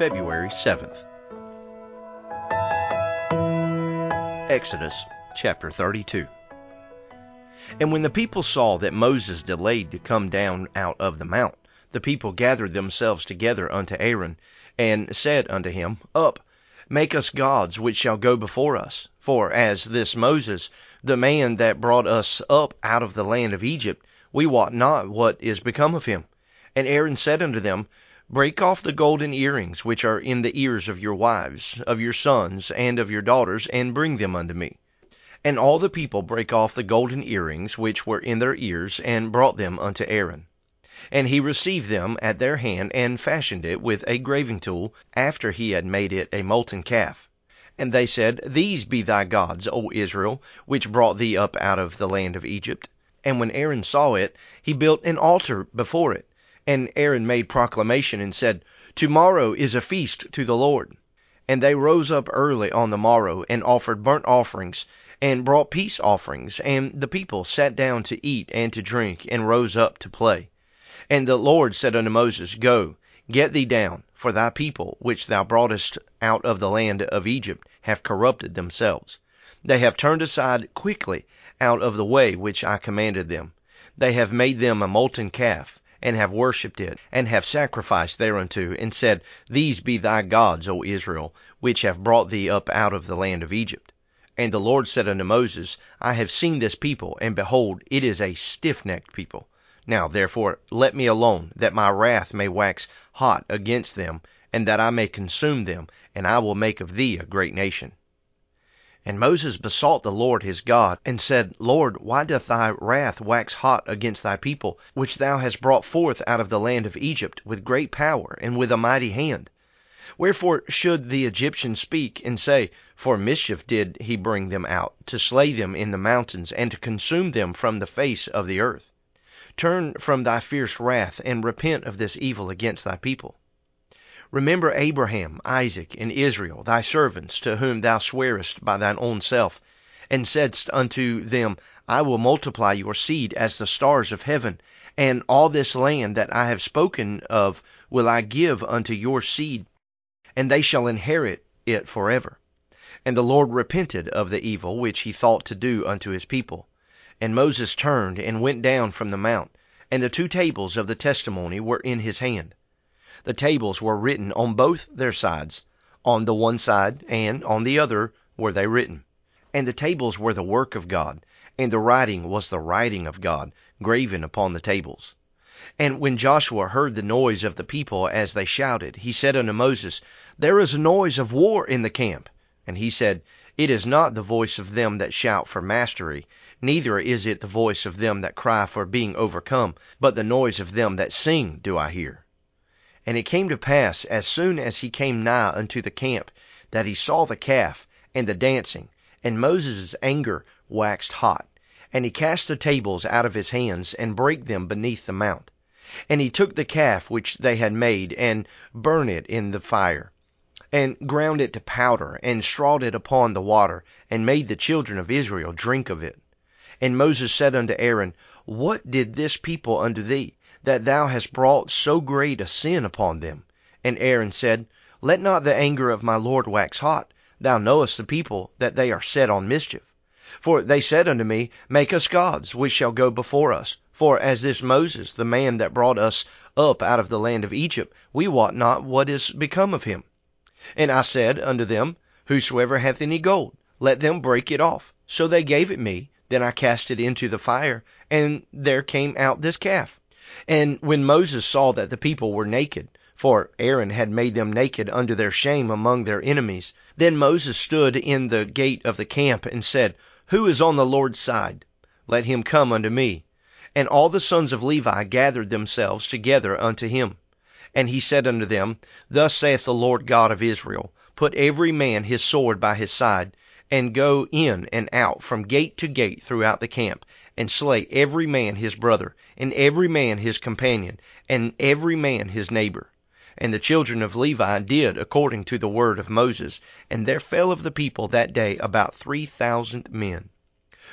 February 7th. Exodus chapter 32. And when the people saw that Moses delayed to come down out of the mount, the people gathered themselves together unto Aaron, and said unto him, Up, make us gods which shall go before us. For as this Moses, the man that brought us up out of the land of Egypt, we wot not what is become of him. And Aaron said unto them, Break off the golden earrings which are in the ears of your wives, of your sons, and of your daughters, and bring them unto me. And all the people brake off the golden earrings which were in their ears, and brought them unto Aaron. And he received them at their hand, and fashioned it with a graving tool, after he had made it a molten calf. And they said, These be thy gods, O Israel, which brought thee up out of the land of Egypt. And when Aaron saw it, he built an altar before it. And Aaron made proclamation, and said, Tomorrow is a feast to the Lord. And they rose up early on the morrow, and offered burnt offerings, and brought peace offerings. And the people sat down to eat and to drink, and rose up to play. And the Lord said unto Moses, Go, get thee down, for thy people, which thou broughtest out of the land of Egypt, have corrupted themselves. They have turned aside quickly out of the way which I commanded them. They have made them a molten calf, and have worshipped it, and have sacrificed thereunto, and said, These be thy gods, O Israel, which have brought thee up out of the land of Egypt. And the Lord said unto Moses, I have seen this people, and behold, it is a stiff-necked people. Now therefore let me alone, that my wrath may wax hot against them, and that I may consume them, and I will make of thee a great nation. And Moses besought the Lord his God, and said, Lord, why doth thy wrath wax hot against thy people, which thou hast brought forth out of the land of Egypt with great power and with a mighty hand? Wherefore should the Egyptians speak and say, For mischief did he bring them out, to slay them in the mountains, and to consume them from the face of the earth? Turn from thy fierce wrath, and repent of this evil against thy people. Remember Abraham, Isaac, and Israel, thy servants, to whom thou swarest by thine own self, and saidst unto them, I will multiply your seed as the stars of heaven, and all this land that I have spoken of will I give unto your seed, and they shall inherit it forever. And the Lord repented of the evil which he thought to do unto his people. And Moses turned and went down from the mount, and the two tables of the testimony were in his hand. The tables were written on both their sides. On the one side and on the other were they written. And the tables were the work of God, and the writing was the writing of God, graven upon the tables. And when Joshua heard the noise of the people as they shouted, he said unto Moses, There is a noise of war in the camp. And he said, It is not the voice of them that shout for mastery, neither is it the voice of them that cry for being overcome, but the noise of them that sing do I hear. And it came to pass, as soon as he came nigh unto the camp, that he saw the calf, and the dancing, and Moses' anger waxed hot. And he cast the tables out of his hands, and brake them beneath the mount. And he took the calf which they had made, and burned it in the fire, and ground it to powder, and strawed it upon the water, and made the children of Israel drink of it. And Moses said unto Aaron, What did this people unto thee? That thou hast brought so great a sin upon them. And Aaron said, Let not the anger of my Lord wax hot. Thou knowest the people that they are set on mischief. For they said unto me, Make us gods, which shall go before us. For as this Moses, the man that brought us up out of the land of Egypt, we wot not what is become of him. And I said unto them, Whosoever hath any gold, let them break it off. So they gave it me. Then I cast it into the fire, and there came out this calf. And when Moses saw that the people were naked, for Aaron had made them naked under their shame among their enemies, then Moses stood in the gate of the camp and said, Who is on the Lord's side? Let him come unto me. And all the sons of Levi gathered themselves together unto him. And he said unto them, Thus saith the Lord God of Israel, Put every man his sword by his side, and go in and out from gate to gate throughout the camp, and slay every man his brother, and every man his companion, and every man his neighbor. And the children of Levi did according to the word of Moses, and there fell of the people that day about three thousand men.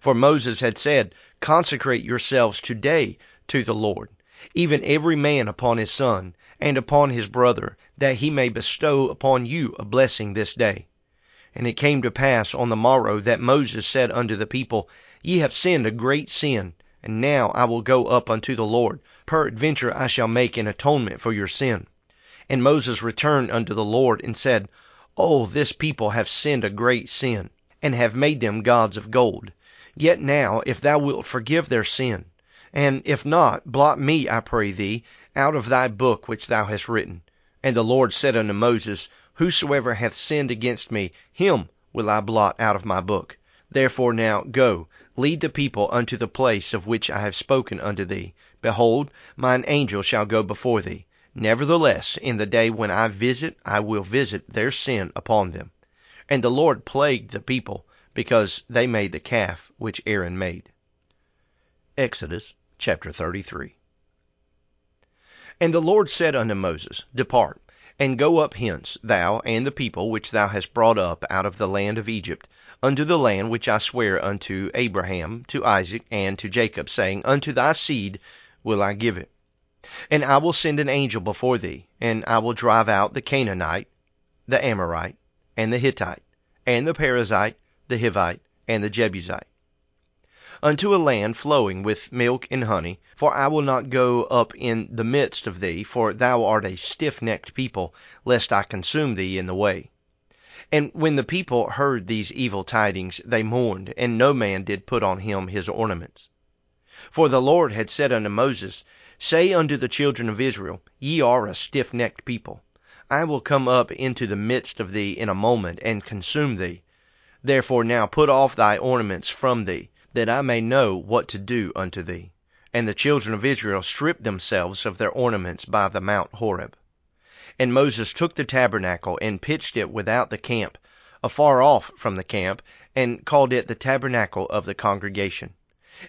For Moses had said, Consecrate yourselves today to the Lord, even every man upon his son, and upon his brother, that he may bestow upon you a blessing this day. And it came to pass on the morrow that Moses said unto the people, Ye have sinned a great sin, and now I will go up unto the Lord. Peradventure I shall make an atonement for your sin. And Moses returned unto the Lord, and said, Oh, this people have sinned a great sin, and have made them gods of gold. Yet now, if thou wilt forgive their sin, and if not, blot me, I pray thee, out of thy book which thou hast written. And the Lord said unto Moses, Whosoever hath sinned against me, him will I blot out of my book. Therefore now go, lead the people unto the place of which I have spoken unto thee. Behold, mine angel shall go before thee. Nevertheless, in the day when I visit, I will visit their sin upon them. And the Lord plagued the people, because they made the calf which Aaron made. Exodus chapter 33. And the Lord said unto Moses, Depart, and go up hence, thou and the people which thou hast brought up out of the land of Egypt, unto the land which I swear unto Abraham, to Isaac, and to Jacob, saying, Unto thy seed will I give it. And I will send an angel before thee, and I will drive out the Canaanite, the Amorite, and the Hittite, and the Perizzite, the Hivite, and the Jebusite unto a land flowing with milk and honey. For I will not go up in the midst of thee, for thou art a stiff necked people, lest I consume thee in the way. And when the people heard these evil tidings, they mourned, and no man did put on him his ornaments. For the Lord had said unto Moses, Say unto the children of Israel, Ye are a stiff necked people. I will come up into the midst of thee in a moment, and consume thee. Therefore now put off thy ornaments from thee, that I may know what to do unto thee. And the children of Israel stripped themselves of their ornaments by the Mount Horeb. And Moses took the tabernacle, and pitched it without the camp, afar off from the camp, and called it the tabernacle of the congregation.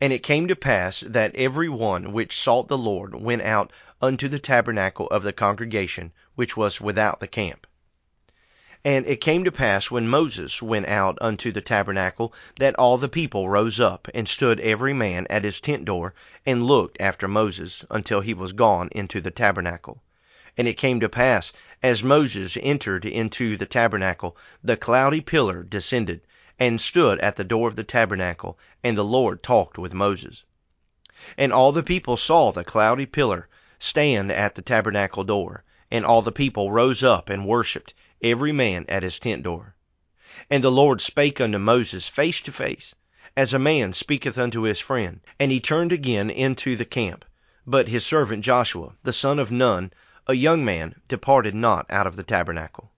And it came to pass that every one which sought the Lord went out unto the tabernacle of the congregation, which was without the camp. And it came to pass when Moses went out unto the tabernacle, that all the people rose up, and stood every man at his tent door, and looked after Moses, until he was gone into the tabernacle. And it came to pass, as Moses entered into the tabernacle, the cloudy pillar descended, and stood at the door of the tabernacle, and the Lord talked with Moses. And all the people saw the cloudy pillar stand at the tabernacle door, and all the people rose up and worshipped every man at his tent door. And the Lord spake unto Moses face to face, as a man speaketh unto his friend. And he turned again into the camp. But his servant Joshua, the son of Nun, a young man, departed not out of the tabernacle.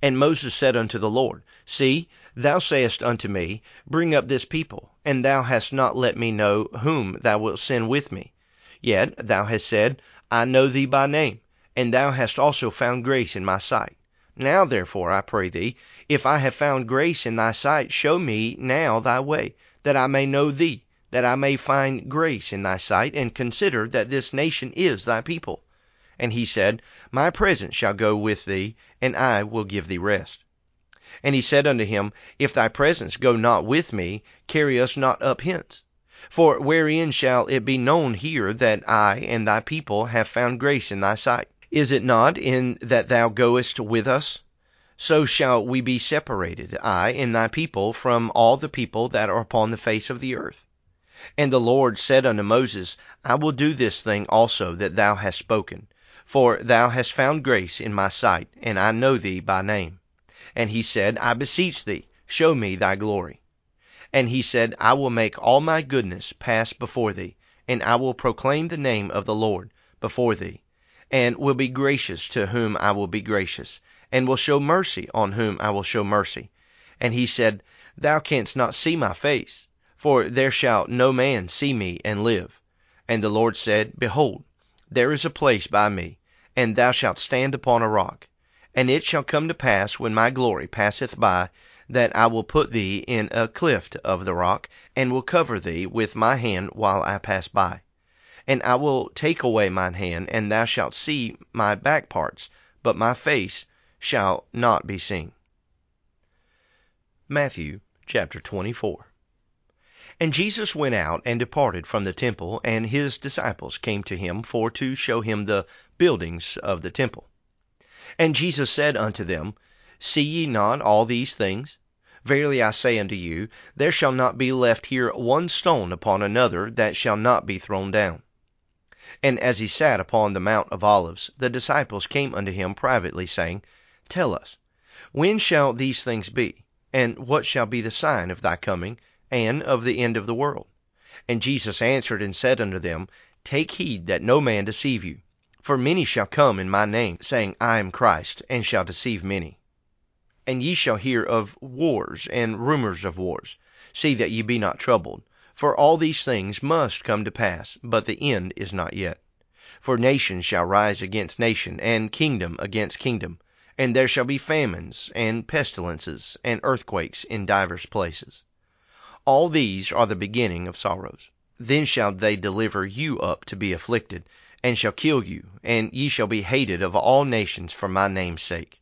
And Moses said unto the Lord, See, thou sayest unto me, Bring up this people, and thou hast not let me know whom thou wilt send with me. Yet thou hast said, I know thee by name, and thou hast also found grace in my sight. Now therefore, I pray thee, if I have found grace in thy sight, show me now thy way, that I may know thee, that I may find grace in thy sight, and consider that this nation is thy people. And he said, My presence shall go with thee, and I will give thee rest. And he said unto him, If thy presence go not with me, carry us not up hence. For wherein shall it be known here that I and thy people have found grace in thy sight? Is it not in that thou goest with us? So shall we be separated, I and thy people, from all the people that are upon the face of the earth. And the Lord said unto Moses, I will do this thing also that thou hast spoken, for thou hast found grace in my sight, and I know thee by name. And he said, I beseech thee, show me thy glory. And he said, I will make all my goodness pass before thee, and I will proclaim the name of the Lord before thee and will be gracious to whom I will be gracious, and will show mercy on whom I will show mercy. And he said, Thou canst not see my face, for there shall no man see me and live. And the Lord said, Behold, there is a place by me, and thou shalt stand upon a rock. And it shall come to pass when my glory passeth by, that I will put thee in a cleft of the rock, and will cover thee with my hand while I pass by. And I will take away mine hand, and thou shalt see my back parts, but my face shall not be seen. Matthew chapter 24. And Jesus went out and departed from the temple, and his disciples came to him for to show him the buildings of the temple. And Jesus said unto them, See ye not all these things? Verily I say unto you, there shall not be left here one stone upon another that shall not be thrown down. And as he sat upon the Mount of Olives, the disciples came unto him privately, saying, Tell us, when shall these things be? And what shall be the sign of thy coming, and of the end of the world? And Jesus answered and said unto them, Take heed that no man deceive you. For many shall come in my name, saying, I am Christ, and shall deceive many. And ye shall hear of wars and rumors of wars. See that ye be not troubled. For all these things must come to pass, but the end is not yet. For nation shall rise against nation, and kingdom against kingdom. And there shall be famines, and pestilences, and earthquakes in divers places. All these are the beginning of sorrows. Then shall they deliver you up to be afflicted, and shall kill you, and ye shall be hated of all nations for my name's sake.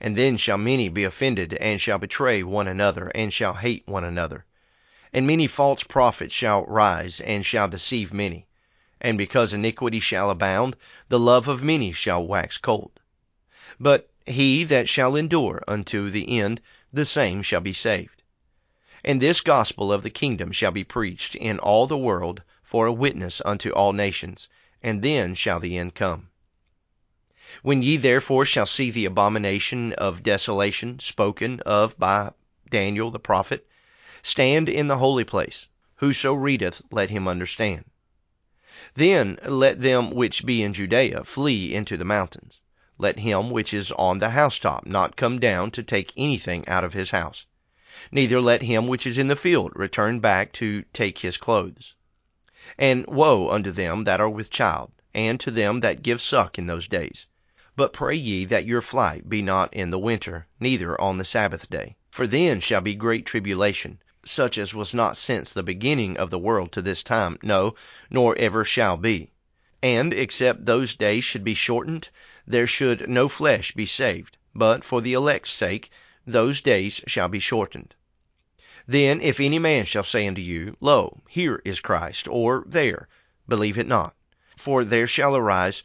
And then shall many be offended, and shall betray one another, and shall hate one another. And many false prophets shall rise, and shall deceive many. And because iniquity shall abound, the love of many shall wax cold. But he that shall endure unto the end, the same shall be saved. And this gospel of the kingdom shall be preached in all the world for a witness unto all nations, and then shall the end come. When ye therefore shall see the abomination of desolation spoken of by Daniel the prophet, stand in the holy place. Whoso readeth, let him understand. Then let them which be in Judea flee into the mountains. Let him which is on the housetop not come down to take anything out of his house. Neither let him which is in the field return back to take his clothes. And woe unto them that are with child, and to them that give suck in those days but pray ye that your flight be not in the winter, neither on the Sabbath day. For then shall be great tribulation, such as was not since the beginning of the world to this time, no, nor ever shall be. And except those days should be shortened, there should no flesh be saved. But for the elect's sake, those days shall be shortened. Then if any man shall say unto you, Lo, here is Christ, or there, believe it not. For there shall arise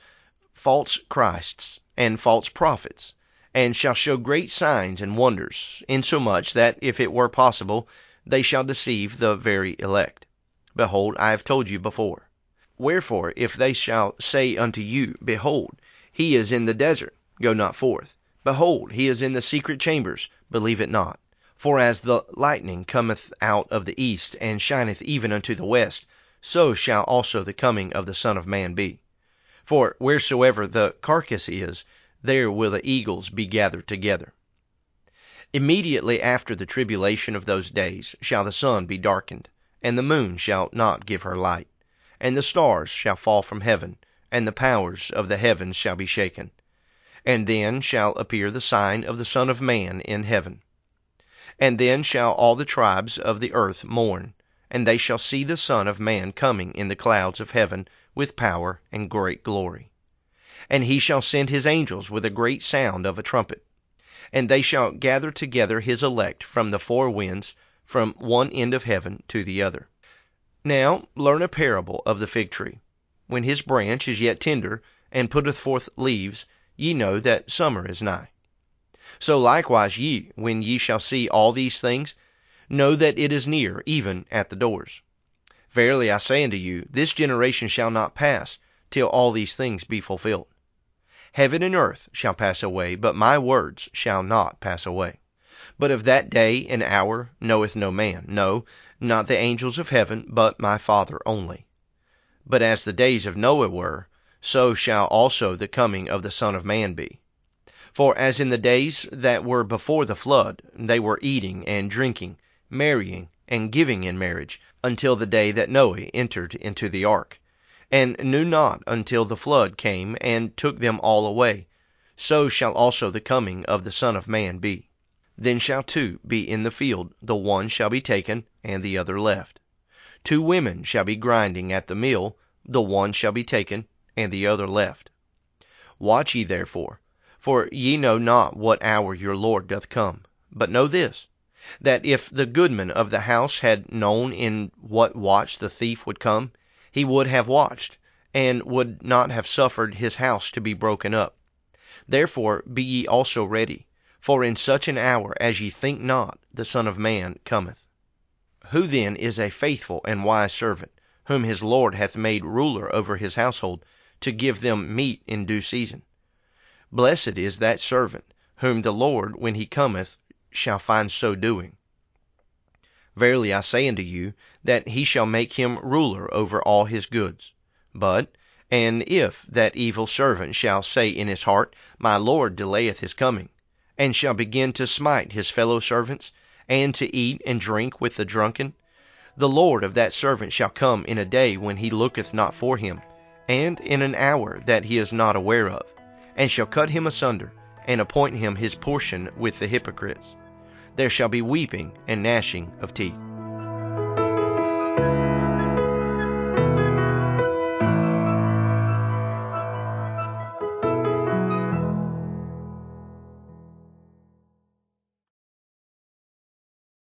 false Christs and false prophets, and shall show great signs and wonders, insomuch that, if it were possible, they shall deceive the very elect. Behold, I have told you before. Wherefore, if they shall say unto you, Behold, he is in the desert, go not forth. Behold, he is in the secret chambers, believe it not. For as the lightning cometh out of the east, and shineth even unto the west, so shall also the coming of the Son of Man be. For wheresoever the carcass is, there will the eagles be gathered together. Immediately after the tribulation of those days shall the sun be darkened, and the moon shall not give her light, and the stars shall fall from heaven, and the powers of the heavens shall be shaken. And then shall appear the sign of the Son of Man in heaven. And then shall all the tribes of the earth mourn, and they shall see the Son of Man coming in the clouds of heaven with power and great glory. And he shall send his angels with a great sound of a trumpet, and they shall gather together his elect from the four winds, from one end of heaven to the other. Now learn a parable of the fig tree. When his branch is yet tender, and putteth forth leaves, ye know that summer is nigh. So likewise ye, when ye shall see all these things, know that it is near, even at the doors. Verily I say unto you, this generation shall not pass, till all these things be fulfilled. Heaven and earth shall pass away, but my words shall not pass away. But of that day and hour knoweth no man, no, not the angels of heaven, but my Father only. But as the days of Noah were, so shall also the coming of the Son of Man be. For as in the days that were before the flood, they were eating and drinking, marrying and giving in marriage, until the day that Noah entered into the ark, and knew not until the flood came and took them all away. So shall also the coming of the Son of Man be. Then shall two be in the field, the one shall be taken, and the other left. Two women shall be grinding at the mill, the one shall be taken, and the other left. Watch ye therefore, for ye know not what hour your Lord doth come. But know this, that if the goodman of the house had known in what watch the thief would come, he would have watched, and would not have suffered his house to be broken up. Therefore be ye also ready, for in such an hour as ye think not the Son of Man cometh. Who then is a faithful and wise servant, whom his Lord hath made ruler over his household, to give them meat in due season? Blessed is that servant, whom the Lord, when he cometh, shall find so doing. Verily I say unto you, that he shall make him ruler over all his goods. But, and if that evil servant shall say in his heart, My Lord delayeth his coming, and shall begin to smite his fellow servants, and to eat and drink with the drunken, the Lord of that servant shall come in a day when he looketh not for him, and in an hour that he is not aware of, and shall cut him asunder, and appoint him his portion with the hypocrites. There shall be weeping and gnashing of teeth.